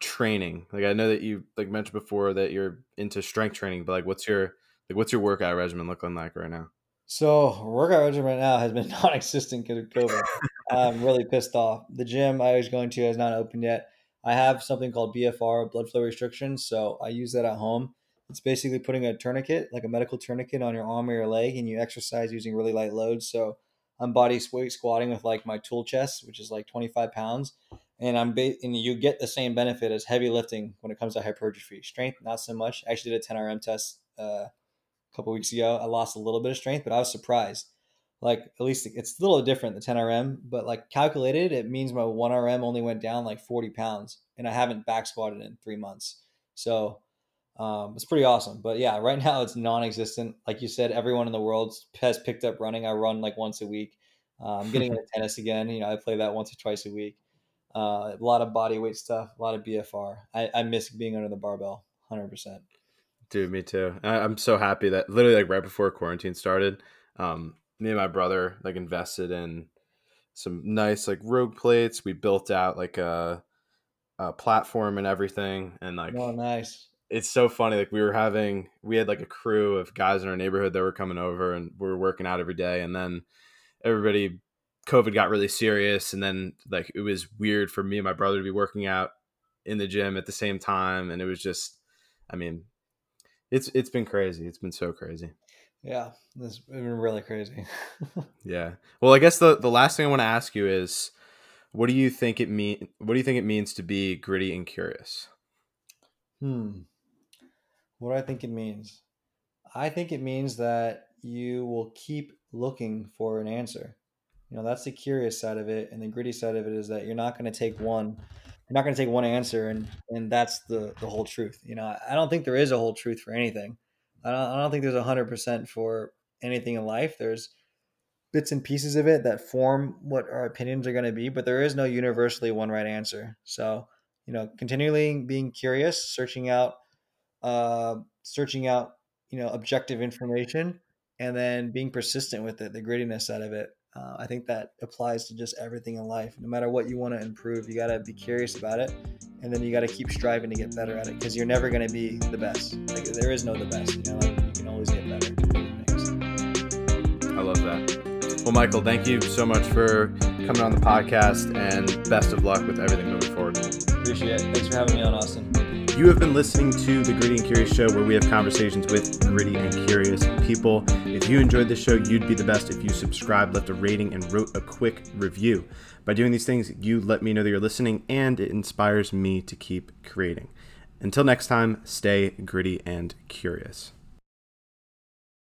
training? Like I know that you like mentioned before that you're into strength training, but like what's your like what's your workout regimen looking like right now? So workout regimen right now has been non-existent because of COVID. I'm really pissed off. The gym I was going to has not opened yet. I have something called BFR, blood flow restriction. So I use that at home. It's basically putting a tourniquet, like a medical tourniquet, on your arm or your leg, and you exercise using really light loads. So I'm body squatting with like my tool chest, which is like 25 pounds, and I'm ba- and you get the same benefit as heavy lifting when it comes to hypertrophy. Strength, not so much. I actually did a 10 RM test uh, a couple weeks ago. I lost a little bit of strength, but I was surprised like at least it's a little different the 10 rm but like calculated it means my 1 rm only went down like 40 pounds and i haven't back squatted in three months so um, it's pretty awesome but yeah right now it's non-existent. Like you said everyone in the world has picked up running. I run like once a week. Uh, i'm getting into tennis again. You know i play that once or twice a week. Uh, a lot of body weight stuff a lot of bfr i, I miss being under the barbell 100% dude me too. I, i'm so happy that literally like right before quarantine started um, me and my brother like invested in some nice like rogue plates. We built out like a, a platform and everything, and like oh nice. It's so funny. Like we were having, we had like a crew of guys in our neighborhood that were coming over, and we were working out every day. And then everybody, COVID got really serious, and then like it was weird for me and my brother to be working out in the gym at the same time, and it was just, I mean, it's it's been crazy. It's been so crazy. Yeah, it's been really crazy. yeah. Well, I guess the the last thing I want to ask you is, what do you think it mean? What do you think it means to be gritty and curious? Hmm. What do I think it means? I think it means that you will keep looking for an answer. You know, that's the curious side of it, and the gritty side of it is that you're not going to take one. You're not going to take one answer, and and that's the the whole truth. You know, I don't think there is a whole truth for anything. I don't, I don't think there's a hundred percent for anything in life. There's bits and pieces of it that form what our opinions are going to be, but there is no universally one right answer. So, you know, continually being curious, searching out, uh, searching out you know objective information and then being persistent with it the grittiness out of it uh, i think that applies to just everything in life no matter what you want to improve you got to be curious about it and then you got to keep striving to get better at it because you're never going to be the best like there is no the best you know like you can always get better i love that well, Michael, thank you so much for coming on the podcast and best of luck with everything moving forward. Appreciate it. Thanks for having me on, Austin. You have been listening to the Gritty and Curious Show, where we have conversations with gritty and curious people. If you enjoyed this show, you'd be the best if you subscribed, left a rating, and wrote a quick review. By doing these things, you let me know that you're listening, and it inspires me to keep creating. Until next time, stay gritty and curious.